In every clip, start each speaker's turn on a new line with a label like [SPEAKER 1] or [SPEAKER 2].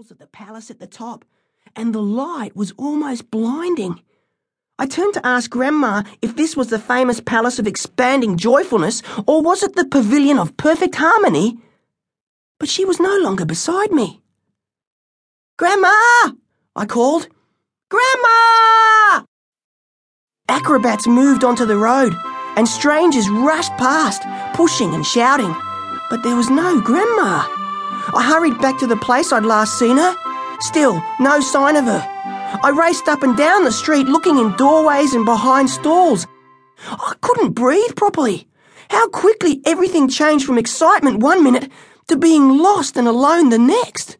[SPEAKER 1] walls of the palace at the top, and the light was almost blinding. I turned to ask Grandma if this was the famous palace of expanding joyfulness, or was it the pavilion of perfect harmony? But she was no longer beside me. Grandma! I called. Grandma! Acrobats moved onto the road, and strangers rushed past, pushing and shouting. But there was no Grandma. I hurried back to the place I'd last seen her. Still, no sign of her. I raced up and down the street looking in doorways and behind stalls. I couldn't breathe properly. How quickly everything changed from excitement one minute to being lost and alone the next.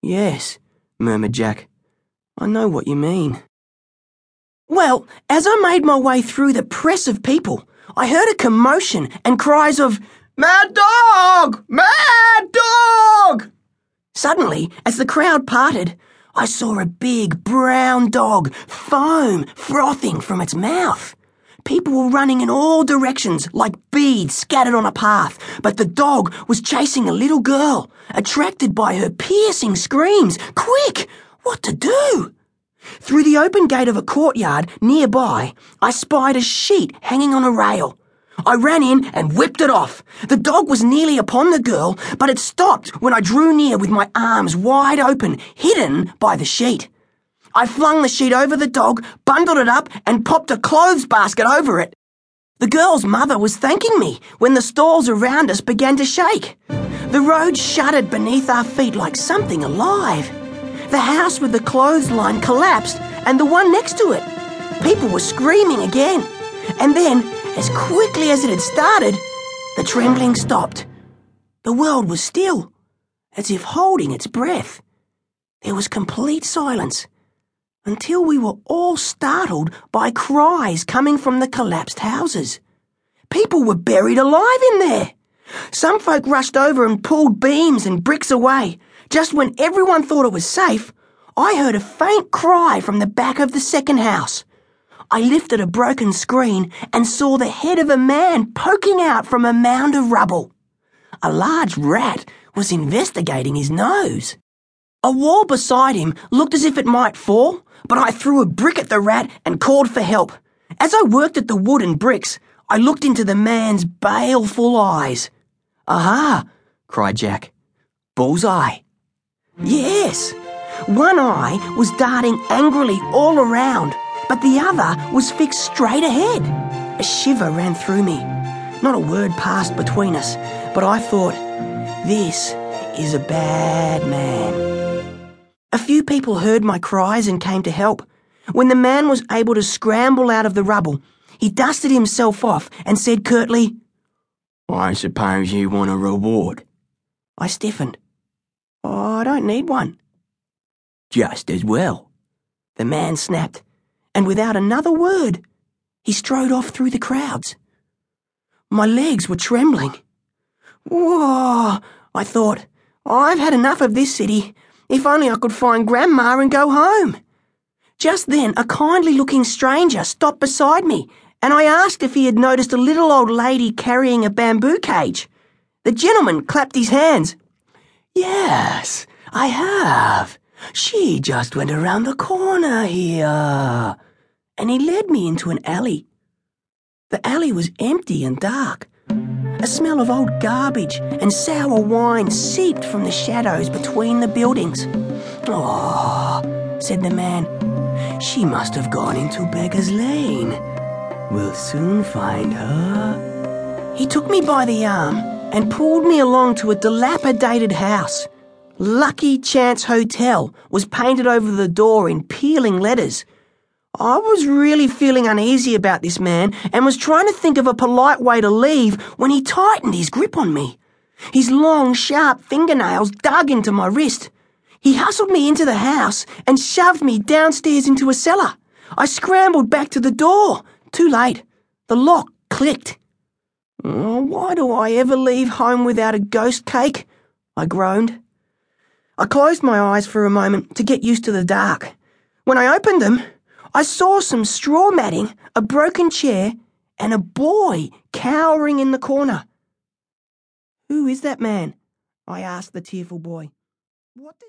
[SPEAKER 1] Yes, murmured Jack. I know what you mean. Well, as I made my way through the press of people, I heard a commotion and cries of, Mad dog! Mad! Suddenly, as the crowd parted, I saw a big brown dog, foam frothing from its mouth. People were running in all directions like beads scattered on a path, but the dog was chasing a little girl, attracted by her piercing screams. Quick! What to do? Through the open gate of a courtyard nearby, I spied a sheet hanging on a rail. I ran in and whipped it off. The dog was nearly upon the girl, but it stopped when I drew near with my arms wide open, hidden by the sheet. I flung the sheet over the dog, bundled it up, and popped a clothes basket over it. The girl's mother was thanking me when the stalls around us began to shake. The road shuddered beneath our feet like something alive. The house with the clothesline collapsed, and the one next to it. People were screaming again. And then, as quickly as it had started, the trembling stopped. The world was still, as if holding its breath. There was complete silence until we were all startled by cries coming from the collapsed houses. People were buried alive in there. Some folk rushed over and pulled beams and bricks away. Just when everyone thought it was safe, I heard a faint cry from the back of the second house. I lifted a broken screen and saw the head of a man poking out from a mound of rubble. A large rat was investigating his nose. A wall beside him looked as if it might fall, but I threw a brick at the rat and called for help. As I worked at the wood and bricks, I looked into the man's baleful eyes. Aha! cried Jack. Bullseye. Yes! One eye was darting angrily all around but the other was fixed straight ahead. A shiver ran through me. Not a word passed between us, but I thought, this is a bad man. A few people heard my cries and came to help. When the man was able to scramble out of the rubble, he dusted himself off and said curtly, I suppose you want a reward. I stiffened. Oh, I don't need one. Just as well. The man snapped and without another word, he strode off through the crowds. My legs were trembling. Whoa, I thought, I've had enough of this city. If only I could find Grandma and go home. Just then, a kindly looking stranger stopped beside me, and I asked if he had noticed a little old lady carrying a bamboo cage. The gentleman clapped his hands. Yes, I have. She just went around the corner here. And he led me into an alley. The alley was empty and dark. A smell of old garbage and sour wine seeped from the shadows between the buildings. Oh, said the man. She must have gone into Beggar's Lane. We'll soon find her. He took me by the arm and pulled me along to a dilapidated house. Lucky Chance Hotel was painted over the door in peeling letters. I was really feeling uneasy about this man and was trying to think of a polite way to leave when he tightened his grip on me. His long, sharp fingernails dug into my wrist. He hustled me into the house and shoved me downstairs into a cellar. I scrambled back to the door. Too late. The lock clicked. Oh, why do I ever leave home without a ghost cake? I groaned. I closed my eyes for a moment to get used to the dark. When I opened them, I saw some straw matting, a broken chair, and a boy cowering in the corner. Who is that man? I asked the tearful boy. What does